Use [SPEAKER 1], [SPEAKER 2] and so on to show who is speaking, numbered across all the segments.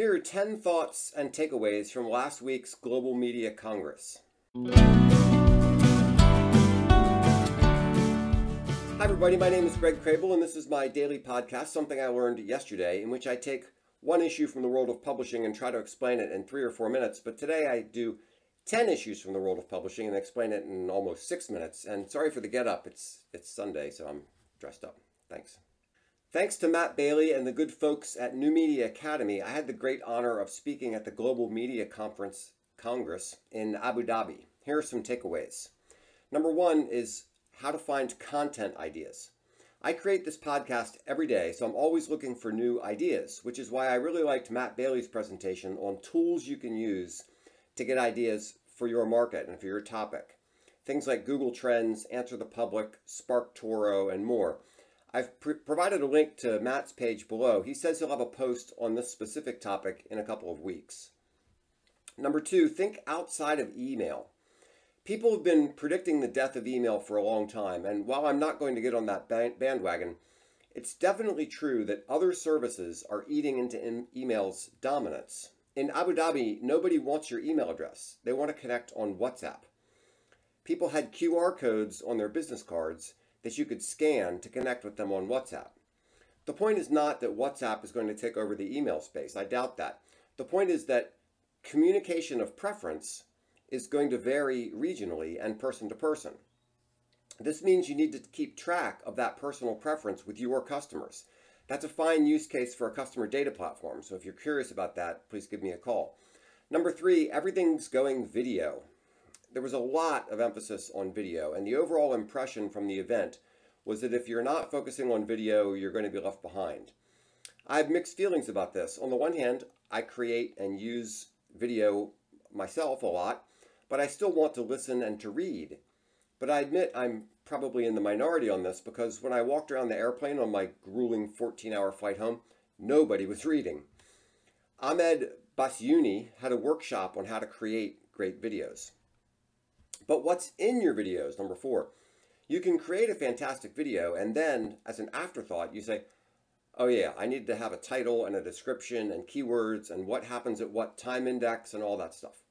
[SPEAKER 1] Here are 10 thoughts and takeaways from last week's Global Media Congress. Hi, everybody. My name is Greg Krehbiel, and this is my daily podcast, something I learned yesterday, in which I take one issue from the world of publishing and try to explain it in three or four minutes. But today I do 10 issues from the world of publishing and explain it in almost six minutes. And sorry for the get up, it's, it's Sunday, so I'm dressed up. Thanks. Thanks to Matt Bailey and the good folks at New Media Academy, I had the great honor of speaking at the Global Media Conference Congress in Abu Dhabi. Here are some takeaways. Number one is how to find content ideas. I create this podcast every day, so I'm always looking for new ideas, which is why I really liked Matt Bailey's presentation on tools you can use to get ideas for your market and for your topic. Things like Google Trends, Answer the Public, SparkToro, and more. I've pr- provided a link to Matt's page below. He says he'll have a post on this specific topic in a couple of weeks. Number two, think outside of email. People have been predicting the death of email for a long time, and while I'm not going to get on that bandwagon, it's definitely true that other services are eating into in- email's dominance. In Abu Dhabi, nobody wants your email address. They want to connect on WhatsApp. People had QR codes on their business cards that you could scan to connect with them on WhatsApp. The point is not that WhatsApp is going to take over the email space. I doubt that. The point is that communication of preference is going to vary regionally and person to person. This means you need to keep track of that personal preference with your customers. That's a fine use case for a customer data platform. So if you're curious about that, please give me a call. Number three, everything's going video there was a lot of emphasis on video, and the overall impression from the event was that if you're not focusing on video, you're going to be left behind. I have mixed feelings about this. On the one hand, I create and use video myself a lot, but I still want to listen and to read. But I admit I'm probably in the minority on this because when I walked around the airplane on my grueling 14 hour flight home, nobody was reading. Ahmed Basyouni had a workshop on how to create great videos. But what's in your videos? Number four, you can create a fantastic video and then, as an afterthought, you say, oh yeah, I need to have a title and a description and keywords and what happens at what time index and all that stuff.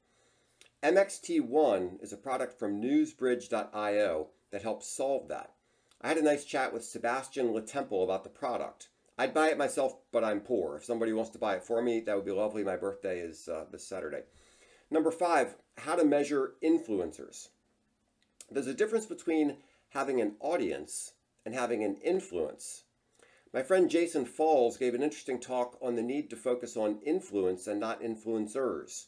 [SPEAKER 1] MXT1 is a product from newsbridge.io that helps solve that. I had a nice chat with Sebastien Letemple about the product. I'd buy it myself, but I'm poor. If somebody wants to buy it for me, that would be lovely. My birthday is uh, this Saturday. Number five, how to measure influencers. There's a difference between having an audience and having an influence. My friend Jason Falls gave an interesting talk on the need to focus on influence and not influencers.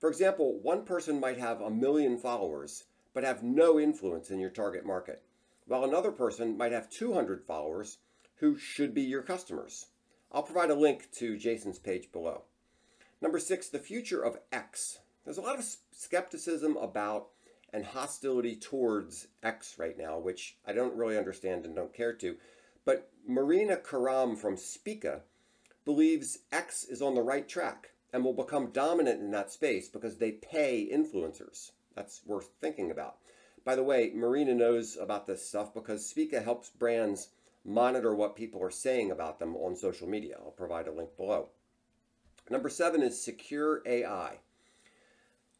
[SPEAKER 1] For example, one person might have a million followers but have no influence in your target market, while another person might have 200 followers who should be your customers. I'll provide a link to Jason's page below. Number six, the future of X. There's a lot of skepticism about and hostility towards X right now, which I don't really understand and don't care to. But Marina Karam from Spica believes X is on the right track and will become dominant in that space because they pay influencers. That's worth thinking about. By the way, Marina knows about this stuff because Spica helps brands monitor what people are saying about them on social media. I'll provide a link below. Number seven is secure AI.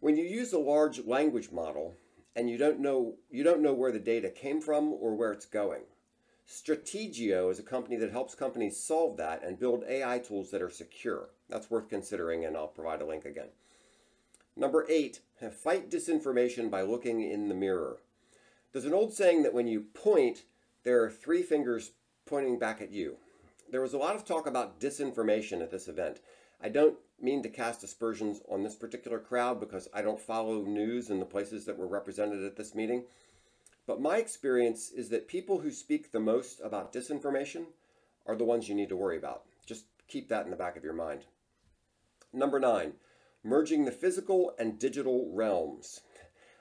[SPEAKER 1] When you use a large language model and you don't know you don't know where the data came from or where it's going. Strategio is a company that helps companies solve that and build AI tools that are secure. That's worth considering and I'll provide a link again. Number 8, fight disinformation by looking in the mirror. There's an old saying that when you point, there are three fingers pointing back at you. There was a lot of talk about disinformation at this event. I don't mean to cast aspersions on this particular crowd because I don't follow news in the places that were represented at this meeting. But my experience is that people who speak the most about disinformation are the ones you need to worry about. Just keep that in the back of your mind. Number nine, merging the physical and digital realms.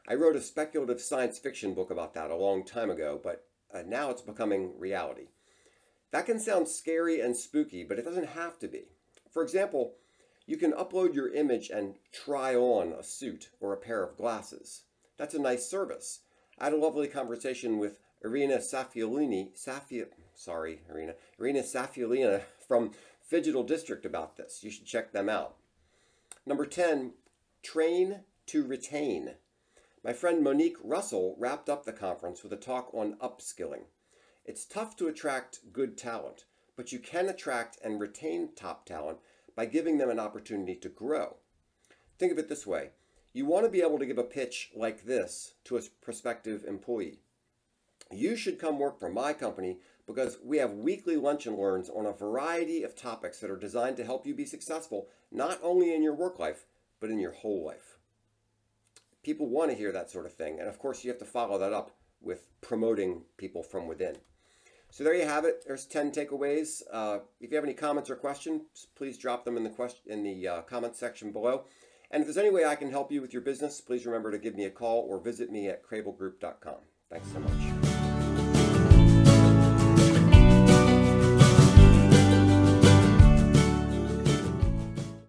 [SPEAKER 1] I wrote a speculative science fiction book about that a long time ago, but uh, now it's becoming reality. That can sound scary and spooky, but it doesn't have to be. For example, you can upload your image and try on a suit or a pair of glasses. That's a nice service. I had a lovely conversation with Irina Safiolini, Safia, sorry, Irina, Irina Safiolina from Phygital District about this. You should check them out. Number 10, train to retain. My friend Monique Russell wrapped up the conference with a talk on upskilling. It's tough to attract good talent, but you can attract and retain top talent by giving them an opportunity to grow. Think of it this way you want to be able to give a pitch like this to a prospective employee. You should come work for my company because we have weekly lunch and learns on a variety of topics that are designed to help you be successful, not only in your work life, but in your whole life. People want to hear that sort of thing. And of course, you have to follow that up with promoting people from within. So there you have it. There's 10 takeaways. Uh, if you have any comments or questions, please drop them in the question in the uh, comment section below. And if there's any way I can help you with your business, please remember to give me a call or visit me at krehbielgroup.com. Thanks so much.